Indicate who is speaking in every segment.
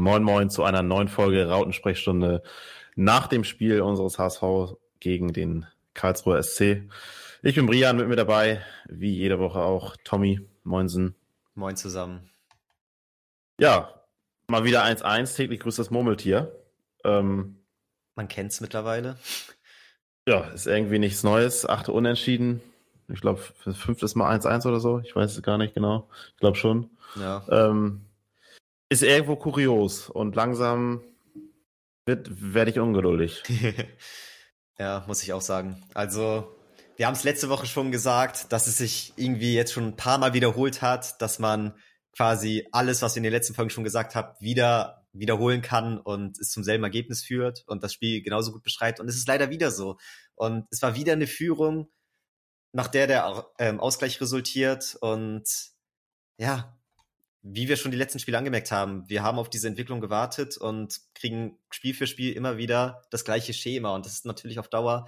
Speaker 1: Moin Moin zu einer neuen Folge Rautensprechstunde nach dem Spiel unseres HSV gegen den Karlsruher SC. Ich bin Brian, mit mir dabei, wie jede Woche auch Tommy Moinsen.
Speaker 2: Moin zusammen.
Speaker 1: Ja, mal wieder 1-1, täglich grüßt das Murmeltier.
Speaker 2: Ähm, Man kennt es mittlerweile.
Speaker 1: Ja, ist irgendwie nichts Neues. Achte Unentschieden. Ich glaube, fünftes Mal 1-1 oder so. Ich weiß es gar nicht genau. Ich glaube schon. Ja. Ähm, ist irgendwo kurios und langsam werde ich ungeduldig.
Speaker 2: ja, muss ich auch sagen. Also, wir haben es letzte Woche schon gesagt, dass es sich irgendwie jetzt schon ein paar Mal wiederholt hat, dass man quasi alles, was wir in den letzten Folgen schon gesagt haben, wieder wiederholen kann und es zum selben Ergebnis führt und das Spiel genauso gut beschreibt. Und es ist leider wieder so. Und es war wieder eine Führung, nach der der ähm, Ausgleich resultiert. Und ja, wie wir schon die letzten Spiele angemerkt haben, wir haben auf diese Entwicklung gewartet und kriegen Spiel für Spiel immer wieder das gleiche Schema. Und das ist natürlich auf Dauer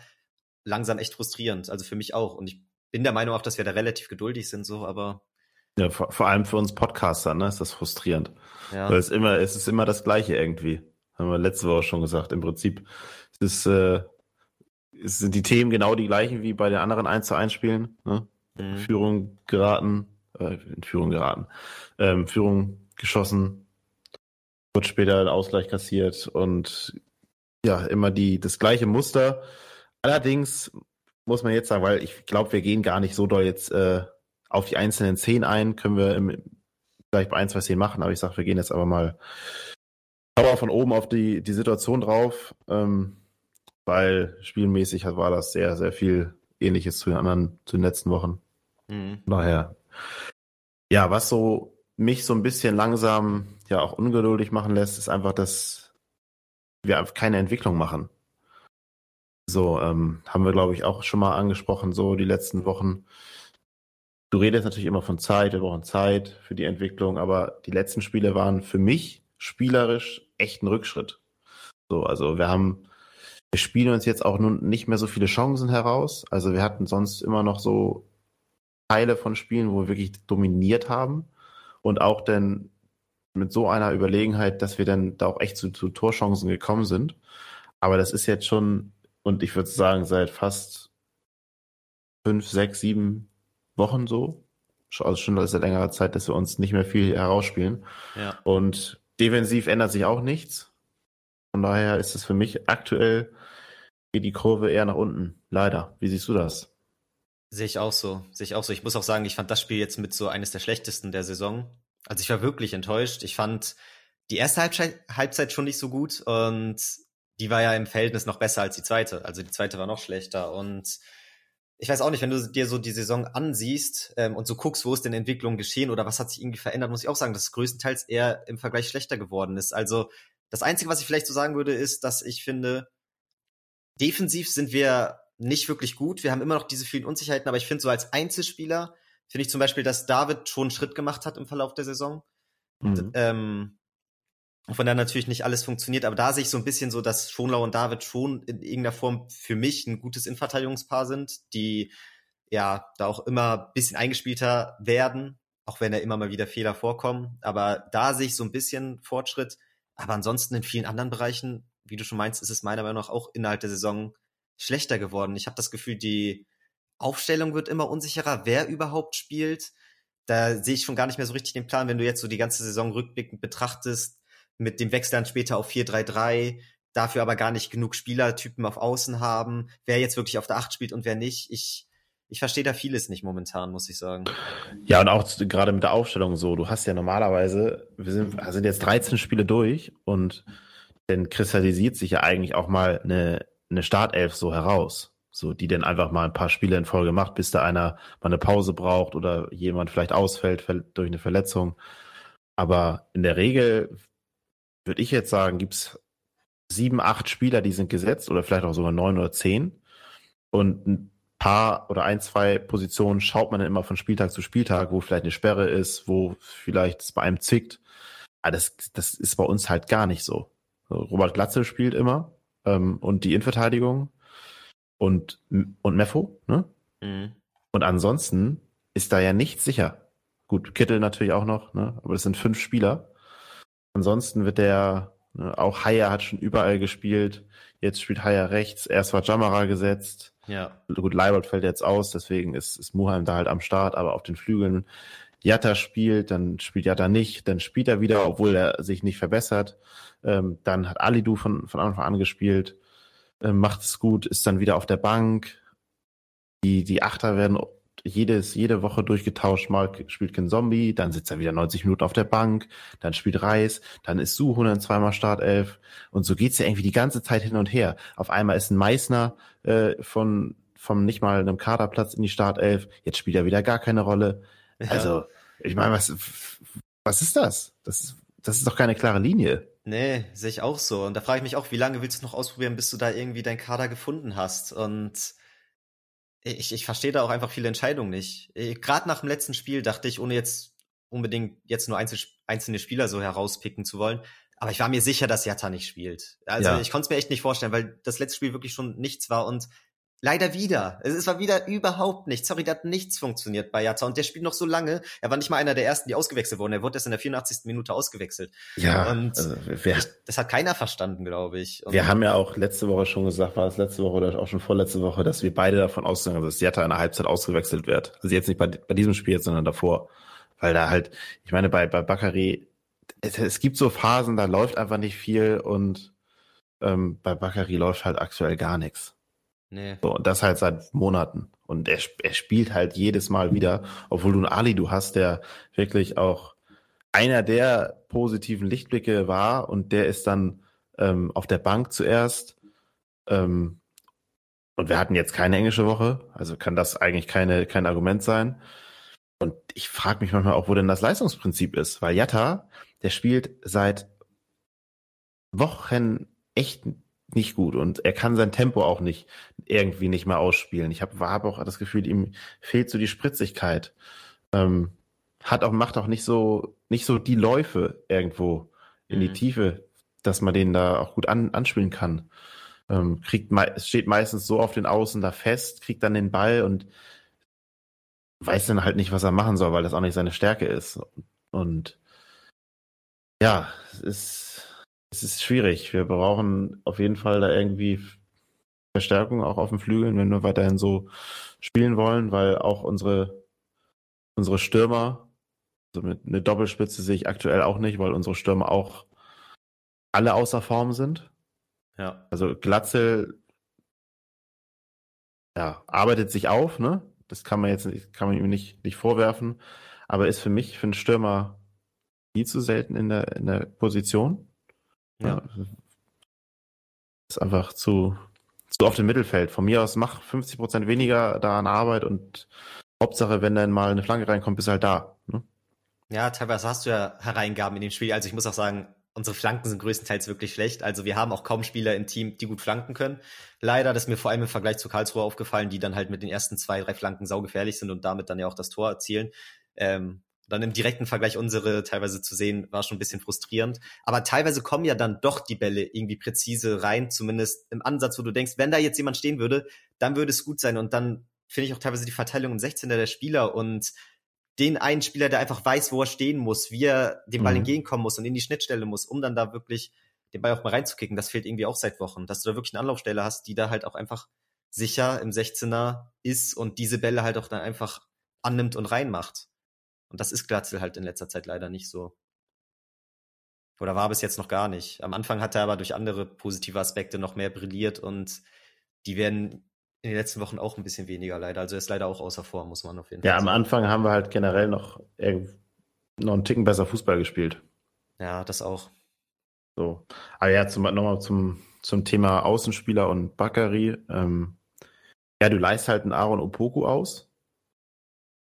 Speaker 2: langsam echt frustrierend. Also für mich auch. Und ich bin der Meinung auch, dass wir da relativ geduldig sind, so, aber.
Speaker 1: Ja, vor, vor allem für uns Podcaster, ne, ist das frustrierend. Ja. Weil es immer, es ist immer das Gleiche irgendwie. Haben wir letzte Woche schon gesagt. Im Prinzip ist, äh, es sind die Themen genau die gleichen wie bei den anderen 1 zu 1 Spielen. Ne? Mhm. Führung geraten, äh, in Führung geraten, ähm, Führung geschossen, wird später ein Ausgleich kassiert und ja, immer die, das gleiche Muster. Allerdings muss man jetzt sagen, weil ich glaube, wir gehen gar nicht so doll jetzt äh, auf die einzelnen Szenen ein, können wir im, vielleicht bei ein, zwei Szenen machen, aber ich sage, wir gehen jetzt aber mal aber von oben auf die, die Situation drauf, ähm, weil spielmäßig war das sehr, sehr viel ähnliches zu den anderen, zu den letzten Wochen. Mhm. Daher ja, was so mich so ein bisschen langsam ja auch ungeduldig machen lässt, ist einfach, dass wir keine Entwicklung machen. So, ähm, haben wir, glaube ich, auch schon mal angesprochen, so die letzten Wochen. Du redest natürlich immer von Zeit, wir brauchen Zeit für die Entwicklung, aber die letzten Spiele waren für mich spielerisch echt ein Rückschritt. So, also wir haben, wir spielen uns jetzt auch nun nicht mehr so viele Chancen heraus. Also wir hatten sonst immer noch so Teile von Spielen, wo wir wirklich dominiert haben und auch dann mit so einer Überlegenheit, dass wir dann da auch echt zu, zu Torchancen gekommen sind. Aber das ist jetzt schon, und ich würde sagen, seit fast fünf, sechs, sieben Wochen so. Also schon seit längerer Zeit, dass wir uns nicht mehr viel herausspielen. Ja. Und defensiv ändert sich auch nichts. Von daher ist es für mich aktuell geht die Kurve eher nach unten. Leider. Wie siehst du das?
Speaker 2: Sehe ich auch so. Sehe ich auch so. Ich muss auch sagen, ich fand das Spiel jetzt mit so eines der schlechtesten der Saison. Also ich war wirklich enttäuscht. Ich fand die erste Halbzeit, schon nicht so gut und die war ja im Verhältnis noch besser als die zweite. Also die zweite war noch schlechter und ich weiß auch nicht, wenn du dir so die Saison ansiehst ähm, und so guckst, wo ist denn Entwicklung geschehen oder was hat sich irgendwie verändert, muss ich auch sagen, dass es größtenteils eher im Vergleich schlechter geworden ist. Also das Einzige, was ich vielleicht so sagen würde, ist, dass ich finde, defensiv sind wir nicht wirklich gut. Wir haben immer noch diese vielen Unsicherheiten, aber ich finde so als Einzelspieler, finde ich zum Beispiel, dass David schon einen Schritt gemacht hat im Verlauf der Saison. Mhm. Ähm, von der natürlich nicht alles funktioniert, aber da sehe ich so ein bisschen so, dass Schonlau und David schon in irgendeiner Form für mich ein gutes Innenverteidigungspaar sind, die ja da auch immer ein bisschen eingespielter werden, auch wenn da immer mal wieder Fehler vorkommen. Aber da sehe ich so ein bisschen Fortschritt. Aber ansonsten in vielen anderen Bereichen, wie du schon meinst, ist es meiner Meinung nach auch innerhalb der Saison schlechter geworden. Ich habe das Gefühl, die Aufstellung wird immer unsicherer, wer überhaupt spielt. Da sehe ich schon gar nicht mehr so richtig den Plan, wenn du jetzt so die ganze Saison rückblickend betrachtest, mit dem Wechsel dann später auf 4-3-3, dafür aber gar nicht genug Spielertypen auf Außen haben, wer jetzt wirklich auf der Acht spielt und wer nicht. Ich, ich verstehe da vieles nicht momentan, muss ich sagen.
Speaker 1: Ja, und auch gerade mit der Aufstellung so, du hast ja normalerweise, wir sind, sind jetzt 13 Spiele durch und dann kristallisiert sich ja eigentlich auch mal eine, eine Startelf so heraus. So, die dann einfach mal ein paar Spiele in Folge macht, bis da einer mal eine Pause braucht oder jemand vielleicht ausfällt durch eine Verletzung. Aber in der Regel würde ich jetzt sagen, gibt's sieben, acht Spieler, die sind gesetzt oder vielleicht auch sogar neun oder zehn. Und ein paar oder ein, zwei Positionen schaut man dann immer von Spieltag zu Spieltag, wo vielleicht eine Sperre ist, wo vielleicht es bei einem zickt. Aber das, das ist bei uns halt gar nicht so. Robert Glatze spielt immer ähm, und die Innenverteidigung und, und Meffo, ne? Mhm. Und ansonsten ist da ja nichts sicher. Gut, Kittel natürlich auch noch, ne? Aber das sind fünf Spieler. ansonsten wird der, ne, auch Haya hat schon überall gespielt. Jetzt spielt Haya rechts. Erst war Jamara gesetzt.
Speaker 2: Ja.
Speaker 1: Gut, Leibold fällt jetzt aus, deswegen ist, ist Muheim da halt am Start, aber auf den Flügeln Jatta spielt, dann spielt Jatta nicht, dann spielt er wieder, obwohl er sich nicht verbessert. Ähm, dann hat Alidu von, von Anfang an gespielt, äh, macht es gut, ist dann wieder auf der Bank. Die, die Achter werden jedes, jede Woche durchgetauscht. Mal spielt kein Zombie, dann sitzt er wieder 90 Minuten auf der Bank, dann spielt Reis, dann ist Suho dann zweimal Startelf. Und so geht's ja irgendwie die ganze Zeit hin und her. Auf einmal ist ein Meißner äh, von vom nicht mal einem Kaderplatz in die Startelf. Jetzt spielt er wieder gar keine Rolle. Ja. Also, ich meine, was, was ist das? Das ist, das ist doch keine klare Linie.
Speaker 2: Nee, sehe ich auch so. Und da frage ich mich auch, wie lange willst du noch ausprobieren, bis du da irgendwie deinen Kader gefunden hast? Und ich, ich verstehe da auch einfach viele Entscheidungen nicht. Äh, Gerade nach dem letzten Spiel dachte ich, ohne jetzt unbedingt jetzt nur einzelne Spieler so herauspicken zu wollen, aber ich war mir sicher, dass Jatta nicht spielt. Also ja. ich konnte es mir echt nicht vorstellen, weil das letzte Spiel wirklich schon nichts war und Leider wieder. Es war wieder überhaupt nichts. Sorry, da hat nichts funktioniert bei Jatta. Und der spielt noch so lange. Er war nicht mal einer der ersten, die ausgewechselt wurden. Er wurde erst in der 84. Minute ausgewechselt.
Speaker 1: Ja.
Speaker 2: Und also wer, das hat keiner verstanden, glaube ich.
Speaker 1: Und wir haben ja auch letzte Woche schon gesagt, war es letzte Woche oder auch schon vorletzte Woche, dass wir beide davon ausgehen, dass Jatta in der Halbzeit ausgewechselt wird. Also jetzt nicht bei, bei diesem Spiel, sondern davor. Weil da halt, ich meine, bei, bei Bakary, es, es gibt so Phasen, da läuft einfach nicht viel und ähm, bei Bakary läuft halt aktuell gar nichts. Nee. So, und das halt seit Monaten. Und er, er spielt halt jedes Mal wieder, obwohl du einen Ali du hast, der wirklich auch einer der positiven Lichtblicke war und der ist dann ähm, auf der Bank zuerst. Ähm, und wir hatten jetzt keine englische Woche, also kann das eigentlich keine, kein Argument sein. Und ich frage mich manchmal auch, wo denn das Leistungsprinzip ist, weil Jatta, der spielt seit Wochen echt nicht gut und er kann sein Tempo auch nicht irgendwie nicht mehr ausspielen. Ich habe hab auch das Gefühl, ihm fehlt so die Spritzigkeit. Ähm, hat auch macht auch nicht so nicht so die Läufe irgendwo in mhm. die Tiefe, dass man den da auch gut an, anspielen kann. Ähm, kriegt me steht meistens so auf den Außen da fest, kriegt dann den Ball und weiß dann halt nicht, was er machen soll, weil das auch nicht seine Stärke ist. Und ja, es ist es ist schwierig. Wir brauchen auf jeden Fall da irgendwie Verstärkung auch auf den Flügeln, wenn wir weiterhin so spielen wollen, weil auch unsere, unsere Stürmer, also mit eine Doppelspitze sehe ich aktuell auch nicht, weil unsere Stürmer auch alle außer Form sind.
Speaker 2: Ja.
Speaker 1: Also Glatzel ja, arbeitet sich auf, ne? Das kann man jetzt kann man ihm nicht, nicht vorwerfen, aber ist für mich für einen Stürmer viel zu selten in der, in der Position. Ja. Ist einfach zu, zu oft im Mittelfeld. Von mir aus mach 50 Prozent weniger da an Arbeit und Hauptsache, wenn dann mal eine Flanke reinkommt, bist du halt da. Ne?
Speaker 2: Ja, teilweise hast du ja Hereingaben in dem Spiel. Also ich muss auch sagen, unsere Flanken sind größtenteils wirklich schlecht. Also wir haben auch kaum Spieler im Team, die gut flanken können. Leider, das ist mir vor allem im Vergleich zu Karlsruhe aufgefallen, die dann halt mit den ersten zwei, drei Flanken saugefährlich sind und damit dann ja auch das Tor erzielen. Ähm, dann im direkten Vergleich unsere teilweise zu sehen, war schon ein bisschen frustrierend. Aber teilweise kommen ja dann doch die Bälle irgendwie präzise rein, zumindest im Ansatz, wo du denkst, wenn da jetzt jemand stehen würde, dann würde es gut sein. Und dann finde ich auch teilweise die Verteilung im 16er der Spieler und den einen Spieler, der einfach weiß, wo er stehen muss, wie er dem Ball mhm. entgegenkommen muss und in die Schnittstelle muss, um dann da wirklich den Ball auch mal reinzukicken. Das fehlt irgendwie auch seit Wochen, dass du da wirklich eine Anlaufstelle hast, die da halt auch einfach sicher im 16er ist und diese Bälle halt auch dann einfach annimmt und reinmacht. Und das ist Glatzel halt in letzter Zeit leider nicht so. Oder war bis jetzt noch gar nicht. Am Anfang hat er aber durch andere positive Aspekte noch mehr brilliert und die werden in den letzten Wochen auch ein bisschen weniger leider. Also er ist leider auch außer Form, muss man auf jeden
Speaker 1: Fall Ja, sagen. am Anfang haben wir halt generell noch, noch einen Ticken besser Fußball gespielt.
Speaker 2: Ja, das auch.
Speaker 1: So. Aber ja, zum, nochmal zum, zum Thema Außenspieler und Bakary. Ähm, ja, du leist halt einen Aaron Opoku aus.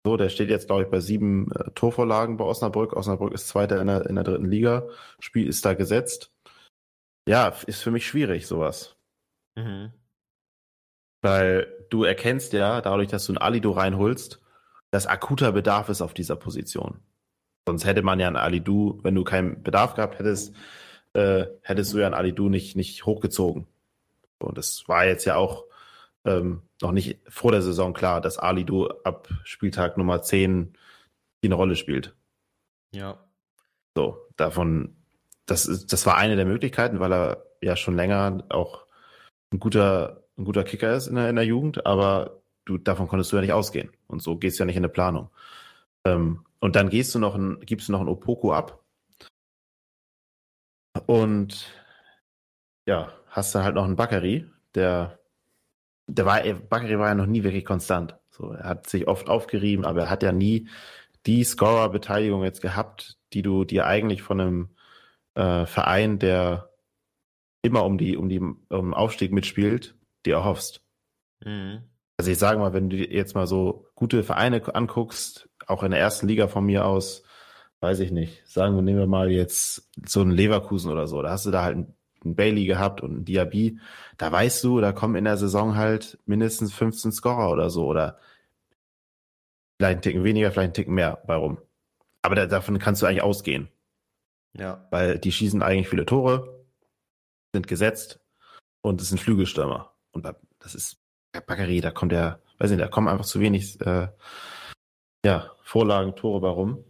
Speaker 1: So, der steht jetzt, glaube ich, bei sieben äh, Torvorlagen bei Osnabrück. Osnabrück ist Zweiter in der, in der dritten Liga. Spiel ist da gesetzt. Ja, ist für mich schwierig, sowas. Mhm. Weil du erkennst ja, dadurch, dass du einen Alido reinholst, dass akuter Bedarf ist auf dieser Position. Sonst hätte man ja einen Alidu, wenn du keinen Bedarf gehabt hättest, äh, hättest du ja einen Alidu nicht, nicht hochgezogen. Und das war jetzt ja auch ähm, noch nicht vor der Saison klar, dass Ali Du ab Spieltag Nummer 10 die eine Rolle spielt.
Speaker 2: Ja.
Speaker 1: So, davon das, ist, das war eine der Möglichkeiten, weil er ja schon länger auch ein guter, ein guter Kicker ist in der, in der Jugend, aber du, davon konntest du ja nicht ausgehen. Und so gehst du ja nicht in eine Planung. Ähm, und dann gehst du noch ein, gibst du noch ein Opoko ab. Und ja, hast dann halt noch einen Bakary, der, der war, Bakary war ja noch nie wirklich konstant. So, er hat sich oft aufgerieben, aber er hat ja nie die Scorer-Beteiligung jetzt gehabt, die du dir eigentlich von einem äh, Verein, der immer um die, um die um Aufstieg mitspielt, dir erhoffst. Mhm. Also ich sage mal, wenn du dir jetzt mal so gute Vereine anguckst, auch in der ersten Liga von mir aus, weiß ich nicht, sagen wir, nehmen wir mal jetzt so einen Leverkusen oder so, da hast du da halt einen, einen Bailey gehabt und einen Diaby, da weißt du, da kommen in der Saison halt mindestens 15 Scorer oder so oder vielleicht einen Ticken weniger, vielleicht einen Ticken mehr bei rum. Aber da, davon kannst du eigentlich ausgehen. Ja. Weil die schießen eigentlich viele Tore, sind gesetzt und es sind Flügelstürmer. Und das ist Bakary, da kommt der, weiß nicht, da kommen einfach zu wenig äh, ja, Vorlagen, Tore bei rum.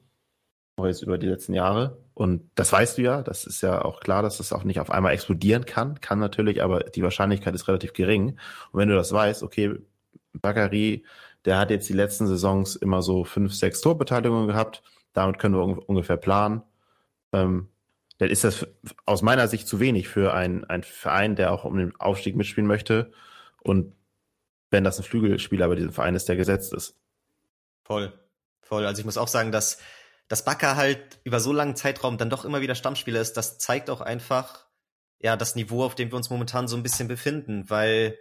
Speaker 1: Jetzt über die letzten Jahre. Und das weißt du ja, das ist ja auch klar, dass das auch nicht auf einmal explodieren kann. Kann natürlich, aber die Wahrscheinlichkeit ist relativ gering. Und wenn du das weißt, okay, Bakary, der hat jetzt die letzten Saisons immer so fünf, sechs Torbeteiligungen gehabt. Damit können wir un ungefähr planen ähm, dann ist das aus meiner Sicht zu wenig für einen Verein, der auch um den Aufstieg mitspielen möchte. Und wenn das ein Flügelspieler bei diesem Verein ist, der gesetzt ist.
Speaker 2: Voll, voll. Also ich muss auch sagen, dass, dass Bakker halt über so langen Zeitraum dann doch immer wieder Stammspieler ist, das zeigt auch einfach, ja, das Niveau, auf dem wir uns momentan so ein bisschen befinden, weil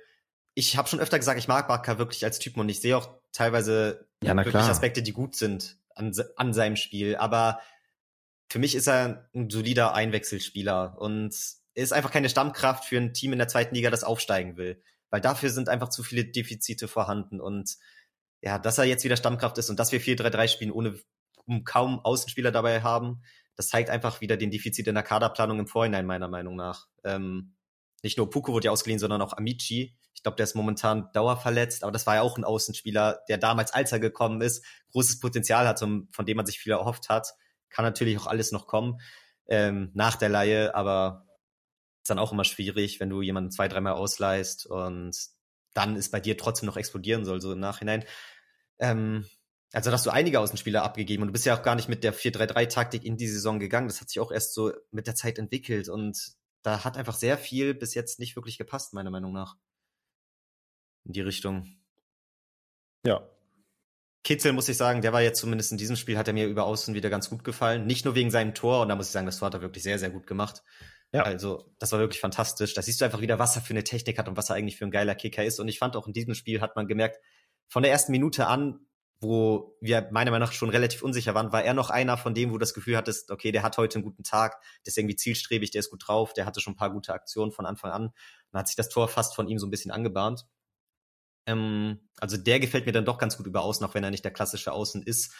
Speaker 2: ich habe schon öfter gesagt, ich mag Bakker wirklich als Typen und ich sehe auch teilweise ja, wirklich klar. Aspekte, die gut sind an, an seinem Spiel, aber für mich ist er ein solider Einwechselspieler und ist einfach keine Stammkraft für ein Team in der zweiten Liga, das aufsteigen will. Weil dafür sind einfach zu viele Defizite vorhanden und ja, dass er jetzt wieder Stammkraft ist und dass wir 4-3-3 spielen, ohne kaum Außenspieler dabei haben, das zeigt einfach wieder den Defizit in der Kaderplanung im Vorhinein, meiner Meinung nach. Ähm, nicht nur Puko wurde ja ausgeliehen, sondern auch Amici. Ich glaube, der ist momentan dauerverletzt, aber das war ja auch ein Außenspieler, der damals, als er gekommen ist, großes Potenzial hat, von dem man sich viel erhofft hat. Kann natürlich auch alles noch kommen ähm, nach der Laie, aber ist dann auch immer schwierig, wenn du jemanden zwei, dreimal ausleihst und dann ist bei dir trotzdem noch explodieren soll, so im Nachhinein. Ähm, also hast du einige Außenspieler abgegeben und du bist ja auch gar nicht mit der 4-3-3-Taktik in die Saison gegangen. Das hat sich auch erst so mit der Zeit entwickelt und da hat einfach sehr viel bis jetzt nicht wirklich gepasst, meiner Meinung nach. In die Richtung.
Speaker 1: Ja,
Speaker 2: Kitzel muss ich sagen, der war jetzt zumindest in diesem Spiel, hat er mir über Außen wieder ganz gut gefallen. Nicht nur wegen seinem Tor, und da muss ich sagen, das Tor hat er wirklich sehr, sehr gut gemacht. Ja. Also, das war wirklich fantastisch. Da siehst du einfach wieder, was er für eine Technik hat und was er eigentlich für ein geiler Kicker ist. Und ich fand auch in diesem Spiel hat man gemerkt, von der ersten Minute an, wo wir meiner Meinung nach schon relativ unsicher waren, war er noch einer von dem, wo du das Gefühl hattest, okay, der hat heute einen guten Tag, der ist irgendwie zielstrebig, der ist gut drauf, der hatte schon ein paar gute Aktionen von Anfang an. Dann hat sich das Tor fast von ihm so ein bisschen angebahnt. Ähm, also der gefällt mir dann doch ganz gut über Außen, auch wenn er nicht der klassische Außen ist.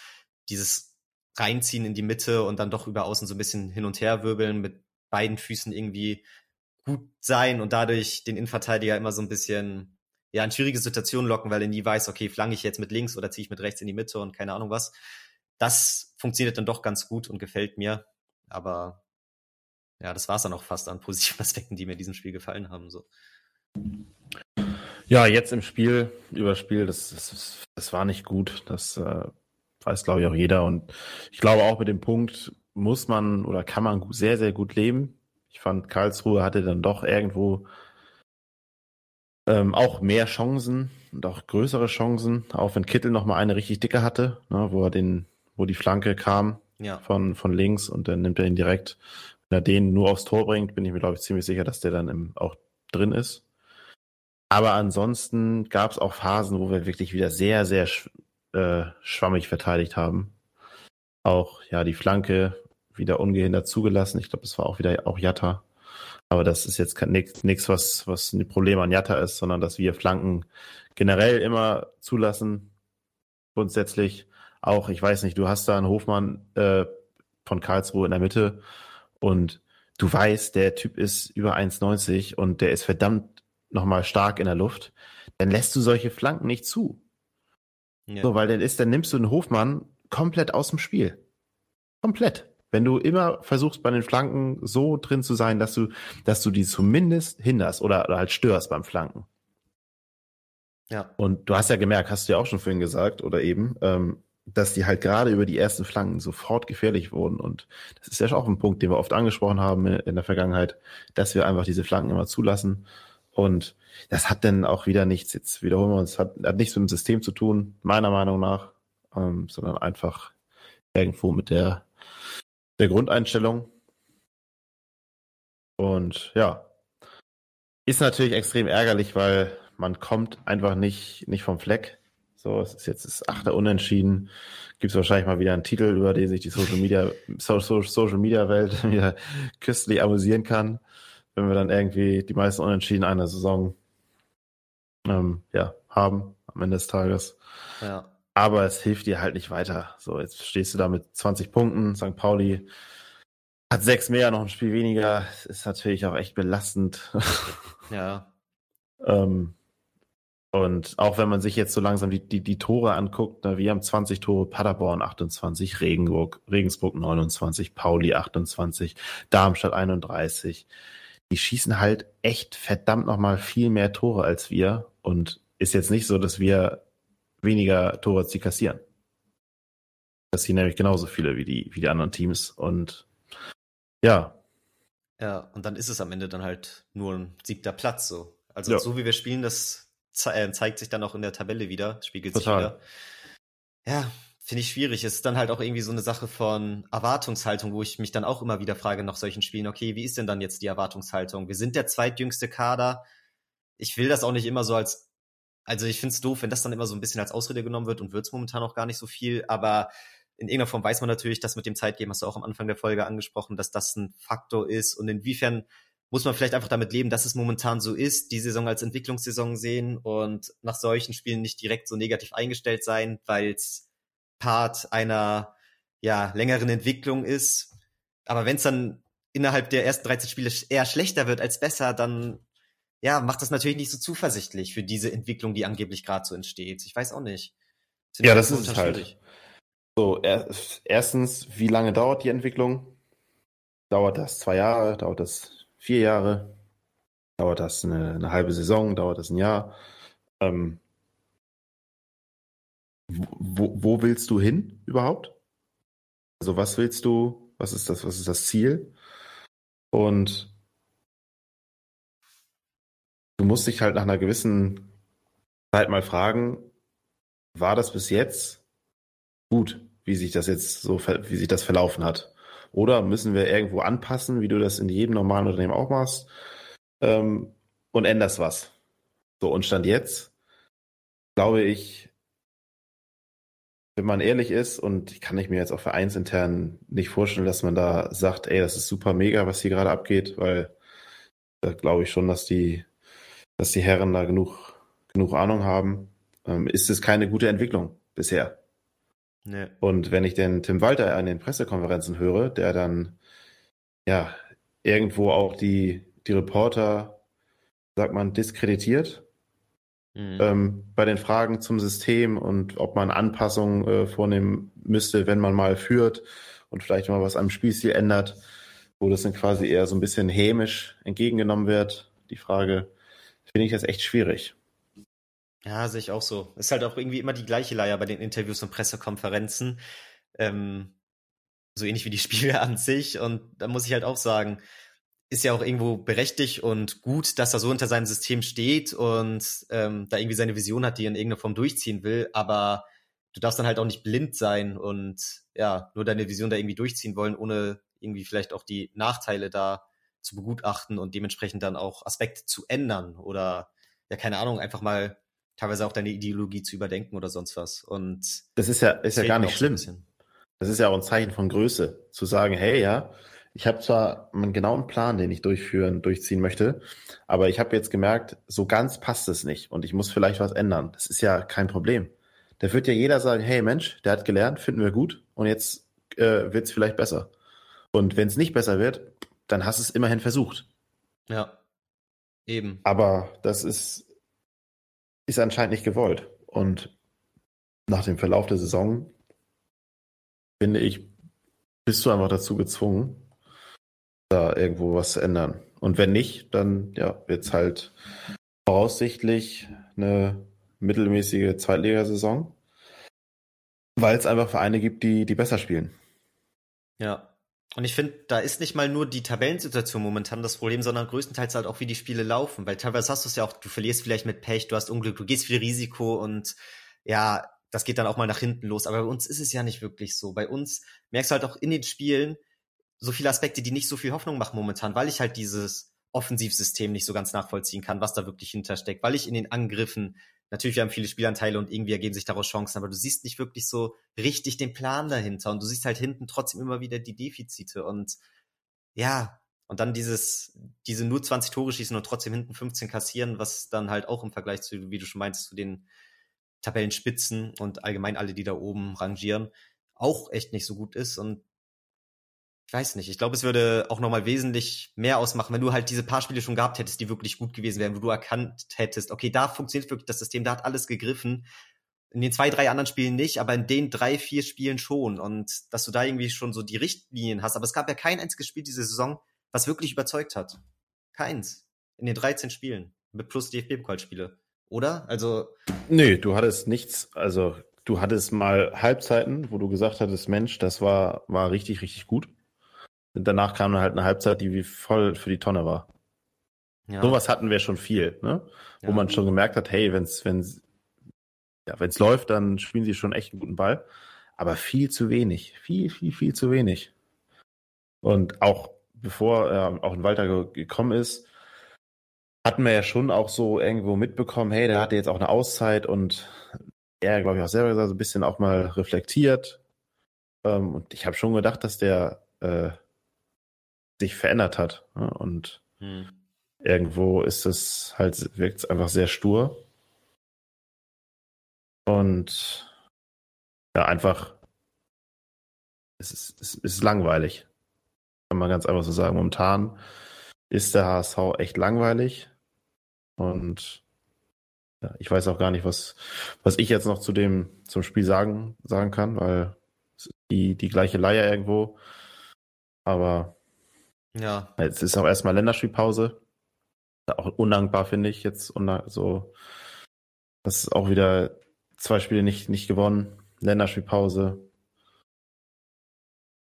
Speaker 2: Dieses Reinziehen in die Mitte und dann doch über Außen so ein bisschen hin und her wirbeln, mit beiden Füßen irgendwie gut sein und dadurch den Innenverteidiger immer so ein bisschen ja, in schwierige Situationen locken, weil er nie weiß, okay, flange ich jetzt mit links oder ziehe ich mit rechts in die Mitte und keine Ahnung was. Das funktioniert dann doch ganz gut und gefällt mir. Aber ja, das war es dann auch fast an positiven Aspekten, die mir in diesem Spiel gefallen haben. So.
Speaker 1: Ja, jetzt im Spiel, Überspiel, das, das, das war nicht gut. Das äh, weiß, glaube ich, auch jeder. Und ich glaube auch mit dem Punkt muss man oder kann man sehr, sehr gut leben. Ich fand, Karlsruhe hatte dann doch irgendwo ähm, auch mehr Chancen und auch größere Chancen, auch wenn Kittel noch mal eine richtig dicke hatte, ne, wo er den, wo die Flanke kam ja. von, von links und dann nimmt er ihn direkt. Wenn er den nur aufs Tor bringt, bin ich mir, glaube ich, ziemlich sicher, dass der dann im, auch drin ist. Aber ansonsten gab es auch Phasen, wo wir wirklich wieder sehr, sehr sch äh, schwammig verteidigt haben. Auch ja die Flanke wieder ungehindert zugelassen. Ich glaube, es war auch wieder auch Jatta. Aber das ist jetzt nichts, was, was ein Problem an Jatta ist, sondern dass wir Flanken generell immer zulassen. Grundsätzlich auch, ich weiß nicht, du hast da einen Hofmann äh, von Karlsruhe in der Mitte und du weißt, der Typ ist über 1,90 und der ist verdammt nochmal stark in der Luft, dann lässt du solche Flanken nicht zu. Ja. So, weil dann ist, dann nimmst du den Hofmann komplett aus dem Spiel. Komplett. Wenn du immer versuchst, bei den Flanken so drin zu sein, dass du, dass du die zumindest hinderst oder, oder halt störst beim Flanken. Ja. Und du hast ja gemerkt, hast du ja auch schon vorhin gesagt oder eben, ähm, dass die halt gerade über die ersten Flanken sofort gefährlich wurden. Und das ist ja auch ein Punkt, den wir oft angesprochen haben in der Vergangenheit, dass wir einfach diese Flanken immer zulassen. Und das hat dann auch wieder nichts, jetzt wiederholen wir uns, hat, hat nichts mit dem System zu tun, meiner Meinung nach, ähm, sondern einfach irgendwo mit der, der Grundeinstellung. Und ja, ist natürlich extrem ärgerlich, weil man kommt einfach nicht, nicht vom Fleck. So, es ist jetzt das achte Unentschieden. Gibt es wahrscheinlich mal wieder einen Titel, über den sich die Social Media, Social Media Welt wieder köstlich amüsieren kann, wenn wir dann irgendwie die meisten Unentschieden einer Saison ähm, ja, haben am Ende des Tages. Ja. Aber es hilft dir halt nicht weiter. So, jetzt stehst du da mit 20 Punkten. St. Pauli hat sechs mehr, noch ein Spiel weniger. Ist natürlich auch echt belastend.
Speaker 2: Ja.
Speaker 1: ähm, und auch wenn man sich jetzt so langsam die, die, die Tore anguckt, ne, wir haben 20 Tore, Paderborn 28, Regenburg, Regensburg 29, Pauli 28, Darmstadt 31. Die schießen halt echt verdammt nochmal viel mehr Tore als wir. Und ist jetzt nicht so, dass wir weniger Tore als die kassieren. Das sind nämlich genauso viele wie die, wie die anderen Teams. Und ja.
Speaker 2: Ja, und dann ist es am Ende dann halt nur ein siebter Platz so. Also ja. so wie wir spielen, das äh, zeigt sich dann auch in der Tabelle wieder, spiegelt Total. sich wieder. Ja, finde ich schwierig. Es ist dann halt auch irgendwie so eine Sache von Erwartungshaltung, wo ich mich dann auch immer wieder frage nach solchen Spielen, okay, wie ist denn dann jetzt die Erwartungshaltung? Wir sind der zweitjüngste Kader. Ich will das auch nicht immer so als, also ich finde es doof, wenn das dann immer so ein bisschen als Ausrede genommen wird und wird es momentan auch gar nicht so viel, aber in irgendeiner Form weiß man natürlich, dass mit dem Zeitgeben, hast du auch am Anfang der Folge angesprochen, dass das ein Faktor ist und inwiefern muss man vielleicht einfach damit leben, dass es momentan so ist, die Saison als Entwicklungssaison sehen und nach solchen Spielen nicht direkt so negativ eingestellt sein, weil es Part einer ja, längeren Entwicklung ist. Aber wenn es dann innerhalb der ersten 13 Spiele eher schlechter wird als besser, dann ja, macht das natürlich nicht so zuversichtlich für diese Entwicklung, die angeblich gerade so entsteht. Ich weiß auch nicht.
Speaker 1: Das ja, das ist halt. So, er, erstens, wie lange dauert die Entwicklung? Dauert das zwei Jahre? Dauert das vier Jahre, dauert das eine, eine halbe Saison, dauert das ein Jahr. Ähm, wo, wo willst du hin überhaupt? Also was willst du, was ist das, was ist das Ziel? Und du musst dich halt nach einer gewissen Zeit mal fragen, war das bis jetzt gut, wie sich das jetzt so, wie sich das verlaufen hat? Oder müssen wir irgendwo anpassen, wie du das in jedem normalen Unternehmen auch machst, ähm, und änderst was? So, und Stand jetzt, glaube ich, wenn man ehrlich ist, und ich kann mir jetzt auch vereinsintern nicht vorstellen, dass man da sagt, ey, das ist super mega, was hier gerade abgeht, weil da glaube ich schon, dass die, dass die Herren da genug, genug Ahnung haben. Ähm, ist es keine gute Entwicklung bisher. Nee. Und wenn ich den Tim Walter an den Pressekonferenzen höre, der dann ja irgendwo auch die, die Reporter, sagt man, diskreditiert mhm. ähm, bei den Fragen zum System und ob man Anpassungen äh, vornehmen müsste, wenn man mal führt und vielleicht mal was am Spielstil ändert, wo das dann quasi eher so ein bisschen hämisch entgegengenommen wird. Die Frage finde ich das echt schwierig.
Speaker 2: Ja, sehe ich auch so. Ist halt auch irgendwie immer die gleiche Leier bei den Interviews und Pressekonferenzen. Ähm, so ähnlich wie die Spiele an sich. Und da muss ich halt auch sagen, ist ja auch irgendwo berechtigt und gut, dass er so hinter seinem System steht und ähm, da irgendwie seine Vision hat, die er in irgendeiner Form durchziehen will. Aber du darfst dann halt auch nicht blind sein und ja, nur deine Vision da irgendwie durchziehen wollen, ohne irgendwie vielleicht auch die Nachteile da zu begutachten und dementsprechend dann auch Aspekte zu ändern oder ja, keine Ahnung, einfach mal teilweise auch deine Ideologie zu überdenken oder sonst was. Und
Speaker 1: das ist ja, ist ja gar nicht schlimm. Das ist ja auch ein Zeichen von Größe, zu sagen, hey, ja, ich habe zwar einen genauen Plan, den ich durchführen, durchziehen möchte, aber ich habe jetzt gemerkt, so ganz passt es nicht und ich muss vielleicht was ändern. Das ist ja kein Problem. Da wird ja jeder sagen, hey Mensch, der hat gelernt, finden wir gut und jetzt äh, wird es vielleicht besser. Und wenn es nicht besser wird, dann hast du es immerhin versucht.
Speaker 2: Ja, eben.
Speaker 1: Aber das ist ist anscheinend nicht gewollt. Und nach dem Verlauf der Saison finde ich, bist du einfach dazu gezwungen, da irgendwo was zu ändern. Und wenn nicht, dann ja, wird es halt voraussichtlich eine mittelmäßige Zweitligasaison, weil es einfach Vereine gibt, die, die besser spielen.
Speaker 2: Ja. Und ich finde, da ist nicht mal nur die Tabellensituation momentan das Problem, sondern größtenteils halt auch, wie die Spiele laufen. Weil teilweise hast du es ja auch, du verlierst vielleicht mit Pech, du hast Unglück, du gehst viel Risiko und ja, das geht dann auch mal nach hinten los. Aber bei uns ist es ja nicht wirklich so. Bei uns merkst du halt auch in den Spielen so viele Aspekte, die nicht so viel Hoffnung machen momentan, weil ich halt dieses Offensivsystem nicht so ganz nachvollziehen kann, was da wirklich hintersteckt, weil ich in den Angriffen Natürlich, wir haben viele Spielanteile und irgendwie ergeben sich daraus Chancen, aber du siehst nicht wirklich so richtig den Plan dahinter und du siehst halt hinten trotzdem immer wieder die Defizite und ja, und dann dieses, diese nur 20 Tore schießen und trotzdem hinten 15 kassieren, was dann halt auch im Vergleich zu, wie du schon meinst, zu den Tabellenspitzen und allgemein alle, die da oben rangieren, auch echt nicht so gut ist und ich weiß nicht, ich glaube, es würde auch nochmal wesentlich mehr ausmachen, wenn du halt diese paar Spiele schon gehabt hättest, die wirklich gut gewesen wären, wo du erkannt hättest, okay, da funktioniert wirklich das System, da hat alles gegriffen. In den zwei, drei anderen Spielen nicht, aber in den drei, vier Spielen schon. Und dass du da irgendwie schon so die Richtlinien hast. Aber es gab ja kein einziges Spiel diese Saison, was wirklich überzeugt hat. Keins. In den 13 Spielen. Mit plus DFB-Pokalspiele. Oder? Also.
Speaker 1: Nee, du hattest nichts, also du hattest mal Halbzeiten, wo du gesagt hattest, Mensch, das war, war richtig, richtig gut danach kam dann halt eine Halbzeit, die wie voll für die Tonne war. Ja. Sowas hatten wir schon viel, ne? Wo ja. man schon gemerkt hat, hey, wenn's, wenn's, ja, wenn's läuft, dann spielen sie schon echt einen guten Ball. Aber viel zu wenig. Viel, viel, viel zu wenig. Und auch bevor äh, auch ein Walter gekommen ist, hatten wir ja schon auch so irgendwo mitbekommen, hey, der hatte jetzt auch eine Auszeit und er, glaube ich, auch selber gesagt, so ein bisschen auch mal reflektiert. Ähm, und ich habe schon gedacht, dass der äh, sich verändert hat. Ne? Und hm. irgendwo ist es halt, wirkt es einfach sehr stur. Und ja, einfach, es ist, es ist langweilig. Kann man ganz einfach so sagen. Momentan ist der HSV echt langweilig. Und ja, ich weiß auch gar nicht, was, was ich jetzt noch zu dem, zum Spiel sagen, sagen kann, weil die, die gleiche Leier irgendwo. Aber ja. Jetzt ist auch erstmal Länderspielpause. Auch undankbar, finde ich jetzt. So, das ist auch wieder zwei Spiele nicht, nicht gewonnen. Länderspielpause.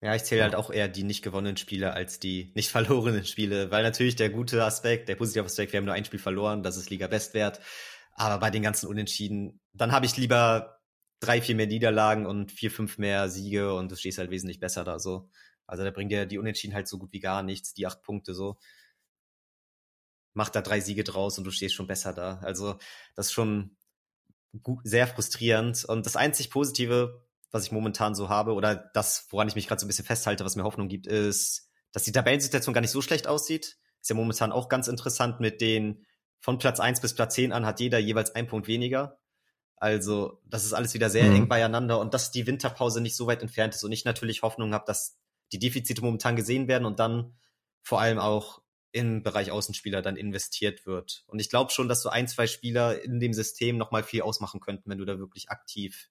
Speaker 2: Ja, ich zähle halt auch eher die nicht gewonnenen Spiele als die nicht verlorenen Spiele, weil natürlich der gute Aspekt, der positive Aspekt, wir haben nur ein Spiel verloren, das ist Liga-Bestwert. Aber bei den ganzen Unentschieden, dann habe ich lieber drei, vier mehr Niederlagen und vier, fünf mehr Siege und du stehst halt wesentlich besser da so. Also da bringt dir die Unentschieden halt so gut wie gar nichts, die acht Punkte so. Macht da drei Siege draus und du stehst schon besser da. Also das ist schon gut, sehr frustrierend. Und das einzig Positive, was ich momentan so habe, oder das, woran ich mich gerade so ein bisschen festhalte, was mir Hoffnung gibt, ist, dass die Tabellensituation gar nicht so schlecht aussieht. Ist ja momentan auch ganz interessant mit den von Platz eins bis Platz zehn an hat jeder jeweils ein Punkt weniger. Also, das ist alles wieder sehr mhm. eng beieinander und dass die Winterpause nicht so weit entfernt ist und ich natürlich Hoffnung habe, dass die Defizite momentan gesehen werden und dann vor allem auch im Bereich Außenspieler dann investiert wird. Und ich glaube schon, dass so ein, zwei Spieler in dem System nochmal viel ausmachen könnten, wenn du da wirklich aktiv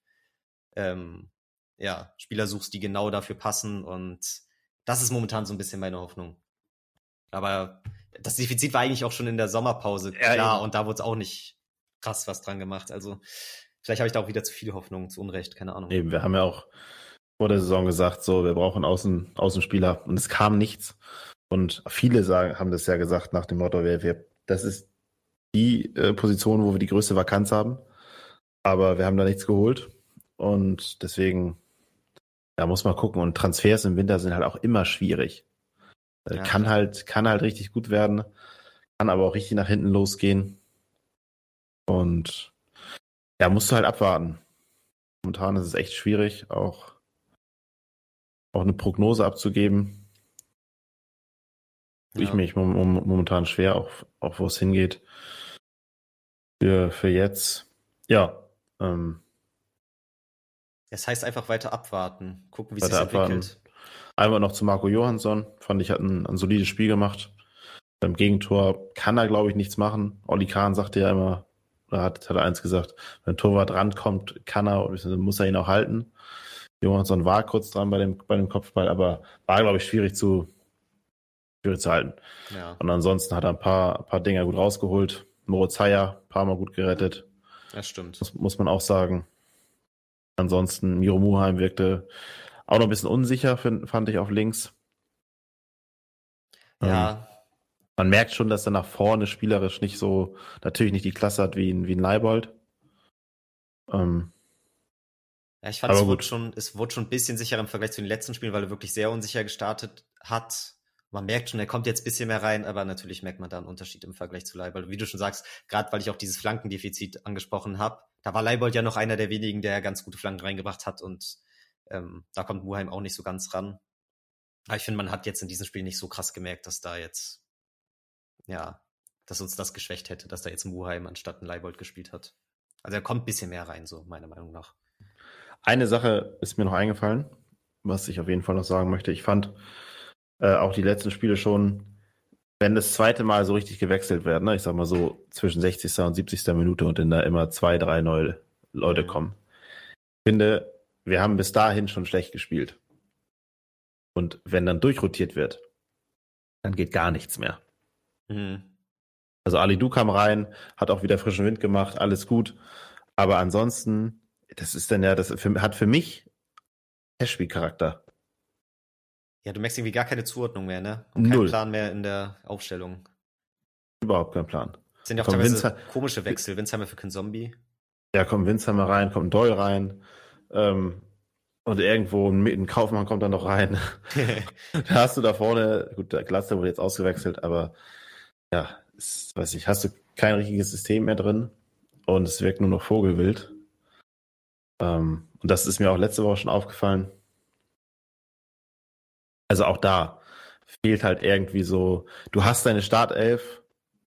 Speaker 2: ähm, ja, Spieler suchst, die genau dafür passen. Und das ist momentan so ein bisschen meine Hoffnung. Aber das Defizit war eigentlich auch schon in der Sommerpause klar ja, und da wurde es auch nicht krass was dran gemacht. Also vielleicht habe ich da auch wieder zu viele Hoffnungen, zu Unrecht, keine Ahnung.
Speaker 1: Eben, wir haben ja auch vor der Saison gesagt, so, wir brauchen Außen, Außenspieler und es kam nichts. Und viele sagen, haben das ja gesagt nach dem Motto, wir, wir, das ist die äh, Position, wo wir die größte Vakanz haben. Aber wir haben da nichts geholt. Und deswegen, da muss man gucken. Und Transfers im Winter sind halt auch immer schwierig. Äh, ja. Kann halt, kann halt richtig gut werden, kann aber auch richtig nach hinten losgehen. Und ja, musst du halt abwarten. Momentan ist es echt schwierig, auch auch eine Prognose abzugeben. Ja. Ich mich momentan schwer, auch, auch wo es hingeht. Für, für jetzt. Ja. Ähm,
Speaker 2: es heißt einfach weiter abwarten, gucken, wie sich entwickelt.
Speaker 1: Einmal noch zu Marco Johansson. Fand ich, hat ein, ein solides Spiel gemacht. Beim Gegentor kann er, glaube ich, nichts machen. Olli Kahn sagte ja immer, oder hat, hat er eins gesagt, wenn ein Torwart rankommt, kann er, muss er ihn auch halten. Johansson war kurz dran bei dem, bei dem Kopfball, aber war, glaube ich, schwierig zu, schwierig zu halten. Ja. Und ansonsten hat er ein paar, ein paar Dinger gut rausgeholt. Moritz Heyer, ein paar Mal gut gerettet.
Speaker 2: Das stimmt.
Speaker 1: Das muss man auch sagen. Ansonsten, Miro Muheim wirkte auch noch ein bisschen unsicher, find, fand ich auf links.
Speaker 2: Ja. Ähm,
Speaker 1: man merkt schon, dass er nach vorne spielerisch nicht so, natürlich nicht die Klasse hat wie, wie ein Leibold.
Speaker 2: Ähm, ja, ich fand, es wurde, schon, es wurde schon ein bisschen sicherer im Vergleich zu den letzten Spielen, weil er wirklich sehr unsicher gestartet hat. Man merkt schon, er kommt jetzt ein bisschen mehr rein, aber natürlich merkt man da einen Unterschied im Vergleich zu Leibold. Wie du schon sagst, gerade weil ich auch dieses Flankendefizit angesprochen habe, da war Leibold ja noch einer der wenigen, der ganz gute Flanken reingebracht hat und ähm, da kommt Muheim auch nicht so ganz ran. Aber ich finde, man hat jetzt in diesem Spiel nicht so krass gemerkt, dass da jetzt, ja, dass uns das geschwächt hätte, dass da jetzt Muheim anstatt ein Leibold gespielt hat. Also er kommt ein bisschen mehr rein, so meiner Meinung nach.
Speaker 1: Eine Sache ist mir noch eingefallen, was ich auf jeden Fall noch sagen möchte. Ich fand äh, auch die letzten Spiele schon, wenn das zweite Mal so richtig gewechselt werden, ne, ich sag mal so zwischen 60. und 70. Minute und dann da immer zwei, drei neue Leute mhm. kommen. Ich finde, wir haben bis dahin schon schlecht gespielt. Und wenn dann durchrotiert wird, dann geht gar nichts mehr. Mhm. Also Ali Du kam rein, hat auch wieder frischen Wind gemacht, alles gut. Aber ansonsten, das ist dann ja, das für, hat für mich Testspielcharakter.
Speaker 2: Ja, du merkst irgendwie gar keine Zuordnung mehr, ne? Und keinen Null. Plan mehr in der Aufstellung.
Speaker 1: Überhaupt kein Plan.
Speaker 2: Das sind ja auch teilweise Winzer, komische Wechsel. Winzheimer für kein Zombie.
Speaker 1: Ja, kommt Winzheimer rein, kommt Doll rein. Ähm, und irgendwo ein, ein Kaufmann kommt dann noch rein. da hast du da vorne, gut, der Glatze wurde jetzt ausgewechselt, aber ja, ist, weiß ich, hast du kein richtiges System mehr drin und es wirkt nur noch Vogelwild. Ähm, und das ist mir auch letzte Woche schon aufgefallen. Also auch da fehlt halt irgendwie so, du hast deine Startelf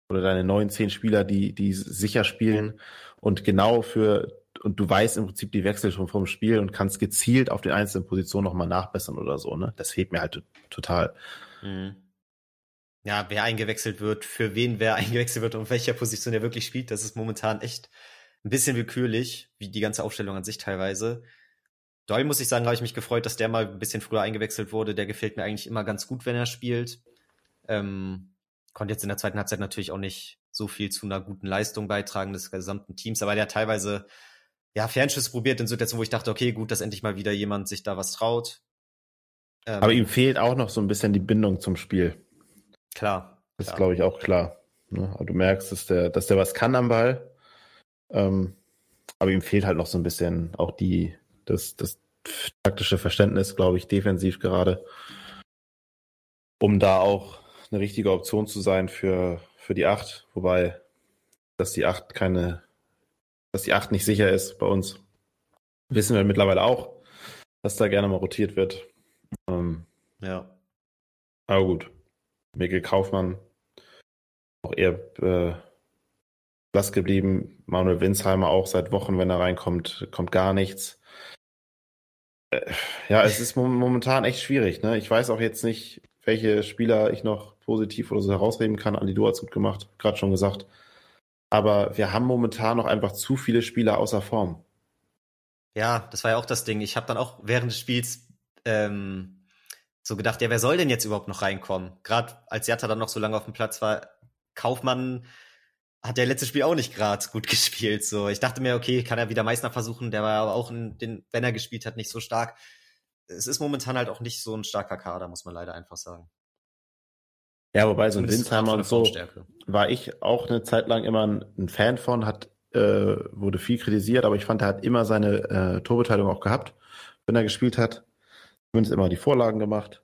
Speaker 1: oder deine neun, zehn Spieler, die, die sicher spielen und genau für und du weißt im Prinzip die Wechsel schon vom Spiel und kannst gezielt auf den einzelnen Positionen nochmal nachbessern oder so, ne? Das fehlt mir halt total. Mhm.
Speaker 2: Ja, wer eingewechselt wird, für wen wer eingewechselt wird und welcher Position er wirklich spielt, das ist momentan echt ein bisschen willkürlich, wie die ganze Aufstellung an sich teilweise. Doyle muss ich sagen, habe ich mich gefreut, dass der mal ein bisschen früher eingewechselt wurde. Der gefällt mir eigentlich immer ganz gut, wenn er spielt. Ähm, konnte jetzt in der zweiten Halbzeit natürlich auch nicht so viel zu einer guten Leistung beitragen des gesamten Teams, aber der hat teilweise ja, Fernschüsse probiert in Situationen, wo ich dachte, okay, gut, dass endlich mal wieder jemand sich da was traut.
Speaker 1: Ähm, Aber ihm fehlt auch noch so ein bisschen die Bindung zum Spiel.
Speaker 2: Klar.
Speaker 1: Das ist, glaube ich, auch klar. Ne? Aber du merkst, dass der, dass der was kann am Ball. Ähm, aber ihm fehlt halt noch so ein bisschen auch die, das, das taktische Verständnis, glaube ich, defensiv gerade, um da auch eine richtige Option zu sein für, für die Acht. Wobei, dass die Acht keine dass die 8 nicht sicher ist bei uns. Wissen wir mittlerweile auch, dass da gerne mal rotiert wird. Ähm,
Speaker 2: ja.
Speaker 1: Aber gut. Mikkel Kaufmann auch eher äh, blass geblieben. Manuel Winsheimer auch seit Wochen, wenn er reinkommt, kommt gar nichts. Äh, ja, es ist momentan echt schwierig. Ne? Ich weiß auch jetzt nicht, welche Spieler ich noch positiv oder so herausreden kann. Andi, du hast gut gemacht, gerade schon gesagt. Aber wir haben momentan noch einfach zu viele Spieler außer Form.
Speaker 2: Ja, das war ja auch das Ding. Ich habe dann auch während des Spiels ähm, so gedacht, ja, wer soll denn jetzt überhaupt noch reinkommen? Gerade als Jatta dann noch so lange auf dem Platz war, Kaufmann hat der letzte Spiel auch nicht gerade gut gespielt. So, ich dachte mir, okay, kann er wieder Meißner versuchen, der war aber auch, in den, wenn er gespielt hat, nicht so stark. Es ist momentan halt auch nicht so ein starker Kader, muss man leider einfach sagen.
Speaker 1: Ja, wobei so ein Winsheimer und so war ich auch eine Zeit lang immer ein, Fan von, hat äh, wurde viel kritisiert, aber ich fand, er hat immer seine äh, Torbeteiligung auch gehabt, wenn er gespielt hat. Zumindest immer die Vorlagen gemacht.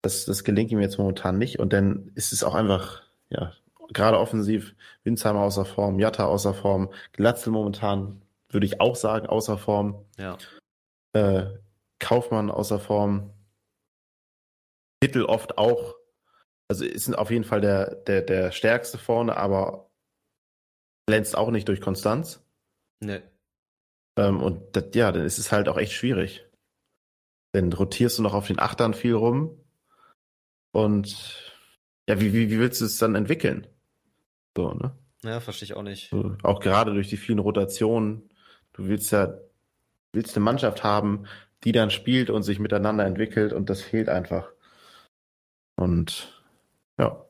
Speaker 1: Das, das gelingt ihm jetzt momentan nicht und dann ist es auch einfach, ja, gerade offensiv, Winsheimer außer Form, Jatta außer Form, Glatzel momentan, würde ich auch sagen, außer Form.
Speaker 2: Ja.
Speaker 1: Äh, Kaufmann außer Form. Hittel oft auch also ist auf jeden Fall der, der, der stärkste vorne, aber glänzt auch nicht durch Konstanz.
Speaker 2: Nee.
Speaker 1: Ähm, und das, ja, dann ist es halt auch echt schwierig. Dann rotierst du noch auf den Achtern viel rum. Und ja, wie, wie, wie willst du es dann entwickeln? So, ne?
Speaker 2: Ja, verstehe ich auch nicht.
Speaker 1: So, auch gerade durch die vielen Rotationen. Du willst ja, willst eine Mannschaft haben, die dann spielt und sich miteinander entwickelt und das fehlt einfach. Und ja.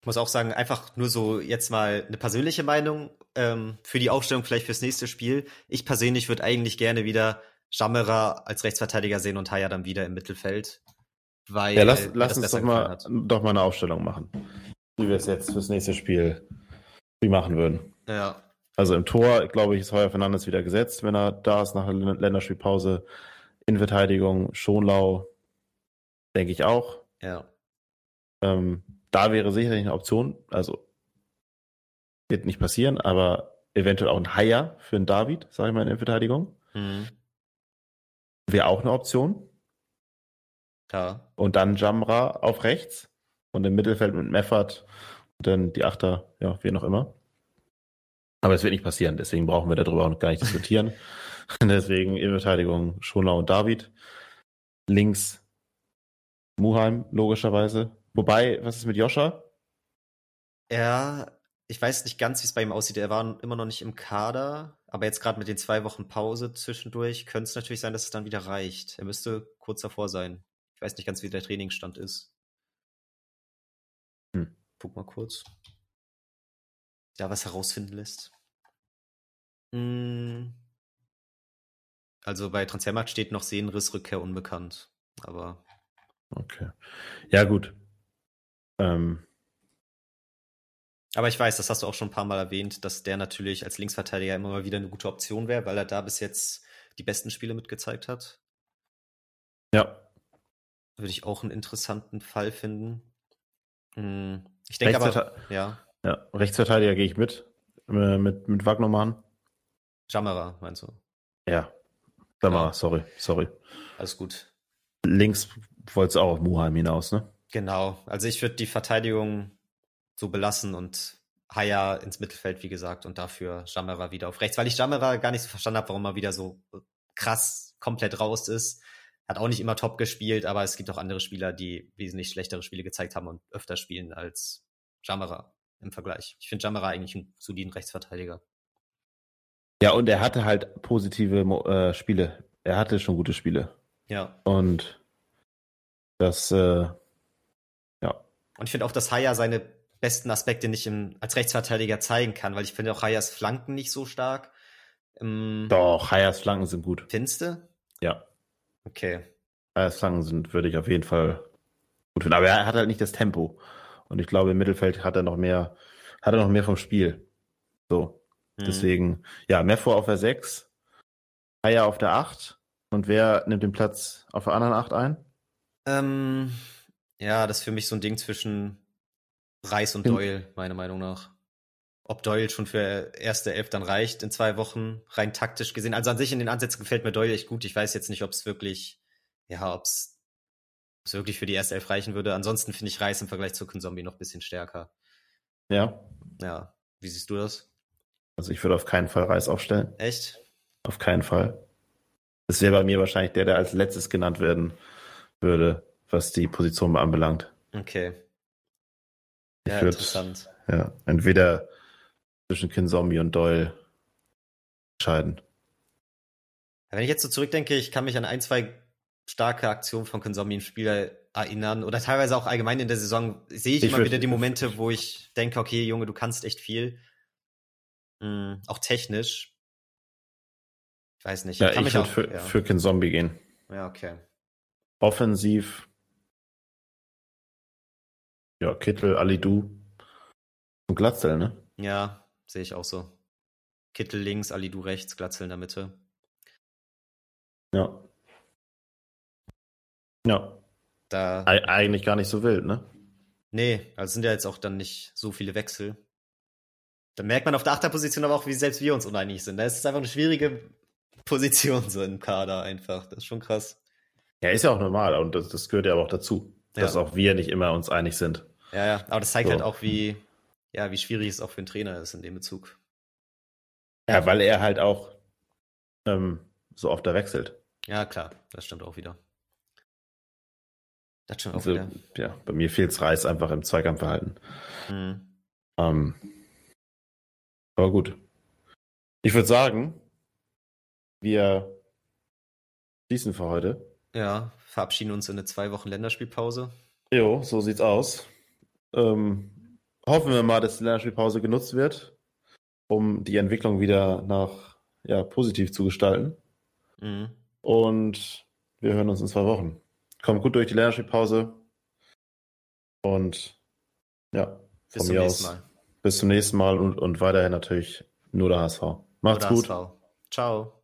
Speaker 2: Ich muss auch sagen, einfach nur so jetzt mal eine persönliche Meinung ähm, für die Aufstellung vielleicht fürs nächste Spiel. Ich persönlich würde eigentlich gerne wieder Jammerer als Rechtsverteidiger sehen und Haya dann wieder im Mittelfeld.
Speaker 1: Weil ja, lass, lass uns doch mal, doch mal eine Aufstellung machen. Wie wir es jetzt fürs nächste Spiel wie machen würden.
Speaker 2: Ja.
Speaker 1: Also im Tor, glaube ich, ist Heuer Fernandes wieder gesetzt, wenn er da ist nach der Länderspielpause. In Verteidigung Schonlau, denke ich auch.
Speaker 2: Ja.
Speaker 1: Ähm, da wäre sicherlich eine Option. Also wird nicht passieren, aber eventuell auch ein Haier für einen David, sage ich mal, in der Verteidigung. Mhm. Wäre auch eine Option.
Speaker 2: Ja.
Speaker 1: Und dann Jamra auf rechts und im Mittelfeld mit Meffert und dann die Achter, ja, wie noch immer. Aber es wird nicht passieren, deswegen brauchen wir darüber auch gar nicht diskutieren. deswegen in Verteidigung Schonau und David. Links Muheim, logischerweise. Wobei, was ist mit Joscha?
Speaker 2: Ja, ich weiß nicht ganz, wie es bei ihm aussieht. Er war immer noch nicht im Kader, aber jetzt gerade mit den zwei Wochen Pause zwischendurch könnte es natürlich sein, dass es dann wieder reicht. Er müsste kurz davor sein. Ich weiß nicht ganz, wie der Trainingsstand ist. Guck mal kurz. Ja, was herausfinden lässt. Hm. Also bei Transfermarkt steht noch Sehnenrissrückkehr unbekannt. Aber.
Speaker 1: Okay. Ja, gut. Ähm.
Speaker 2: Aber ich weiß, das hast du auch schon ein paar Mal erwähnt, dass der natürlich als Linksverteidiger immer mal wieder eine gute Option wäre, weil er da bis jetzt die besten Spiele mitgezeigt hat.
Speaker 1: Ja
Speaker 2: würde ich auch einen interessanten Fall finden. Hm, ich denke aber,
Speaker 1: ja. Ja, Rechtsverteidiger gehe ich mit. Äh, mit, mit Wagnermann.
Speaker 2: Jammerer, meinst du?
Speaker 1: Ja. Jammerer, ja. sorry, sorry.
Speaker 2: Alles gut.
Speaker 1: Links wollte es auch auf Muheim hinaus, ne?
Speaker 2: Genau. Also ich würde die Verteidigung so belassen und Haya ins Mittelfeld, wie gesagt, und dafür Jammerer wieder auf rechts, weil ich Jammerer gar nicht so verstanden habe, warum er wieder so krass komplett raus ist. Hat auch nicht immer top gespielt, aber es gibt auch andere Spieler, die wesentlich schlechtere Spiele gezeigt haben und öfter spielen als Jamara im Vergleich. Ich finde Jamara eigentlich einen soliden Rechtsverteidiger.
Speaker 1: Ja, und er hatte halt positive äh, Spiele. Er hatte schon gute Spiele.
Speaker 2: Ja.
Speaker 1: Und das, äh, ja.
Speaker 2: Und ich finde auch, dass Haya seine besten Aspekte nicht im, als Rechtsverteidiger zeigen kann, weil ich finde auch Hayas Flanken nicht so stark.
Speaker 1: Ähm, Doch, Hayas Flanken sind gut.
Speaker 2: Findest du?
Speaker 1: Ja.
Speaker 2: Okay.
Speaker 1: Slangen sind, würde ich auf jeden Fall gut finden. Aber er hat halt nicht das Tempo. Und ich glaube, im Mittelfeld hat er noch mehr, hat er noch mehr vom Spiel. So. Mhm. Deswegen, ja, Meffo auf der 6, Haya auf der 8. Und wer nimmt den Platz auf der anderen 8 ein?
Speaker 2: Ähm, ja, das ist für mich so ein Ding zwischen Reis und Doyle, meiner Meinung nach. Ob Doyle schon für erste Elf dann reicht in zwei Wochen, rein taktisch gesehen. Also an sich in den Ansätzen gefällt mir Doyle echt gut. Ich weiß jetzt nicht, ob es wirklich ja, ob es wirklich für die erste Elf reichen würde. Ansonsten finde ich Reis im Vergleich zu Zombie noch ein bisschen stärker.
Speaker 1: Ja.
Speaker 2: Ja. Wie siehst du das?
Speaker 1: Also ich würde auf keinen Fall Reis aufstellen.
Speaker 2: Echt?
Speaker 1: Auf keinen Fall. Das wäre bei mir wahrscheinlich der, der als letztes genannt werden würde, was die Position anbelangt.
Speaker 2: Okay.
Speaker 1: Ja, würd, interessant. Ja, entweder zwischen Kinzombie und Doyle entscheiden.
Speaker 2: Wenn ich jetzt so zurückdenke, ich kann mich an ein, zwei starke Aktion von Konsomi im Spiel erinnern oder teilweise auch allgemein in der Saison sehe ich, ich immer wieder die Momente, wo ich denke, okay, Junge, du kannst echt viel. Mhm, auch technisch. Ich weiß nicht.
Speaker 1: Ja, ich, ich würde für, ja. für Ken Zombie gehen.
Speaker 2: Ja, okay.
Speaker 1: Offensiv. Ja, Kittel, Alidu und Glatzel, ne?
Speaker 2: Ja, sehe ich auch so. Kittel links, Alidu rechts, Glatzel in der Mitte.
Speaker 1: Ja. Ja. Da, Eig eigentlich gar nicht so wild, ne?
Speaker 2: Nee, also sind ja jetzt auch dann nicht so viele Wechsel. Da merkt man auf der Achterposition aber auch, wie selbst wir uns uneinig sind. Das ist einfach eine schwierige Position so im Kader einfach. Das ist schon krass.
Speaker 1: Ja, ist ja auch normal und das, das gehört ja aber auch dazu, ja. dass auch wir nicht immer uns einig sind.
Speaker 2: Ja, ja, aber das zeigt so. halt auch, wie, ja, wie schwierig es auch für einen Trainer ist in dem Bezug.
Speaker 1: Ja, weil er halt auch ähm, so oft da wechselt.
Speaker 2: Ja, klar, das stimmt auch wieder.
Speaker 1: Das schon auch also, wieder. Ja, bei mir fehlt es Reis einfach im Zweikampfverhalten. Mhm. Ähm, aber gut. Ich würde sagen, wir schließen für heute.
Speaker 2: Ja, verabschieden uns in eine zwei Wochen Länderspielpause.
Speaker 1: Jo, so sieht's aus. Ähm, hoffen wir mal, dass die Länderspielpause genutzt wird, um die Entwicklung wieder nach ja, positiv zu gestalten. Mhm. Und wir hören uns in zwei Wochen. Kommt gut durch die Länderspielpause. Und ja, von bis mir aus. Mal. Bis zum nächsten Mal und, und weiterhin natürlich nur der HSV. Macht's gut. HSV.
Speaker 2: Ciao.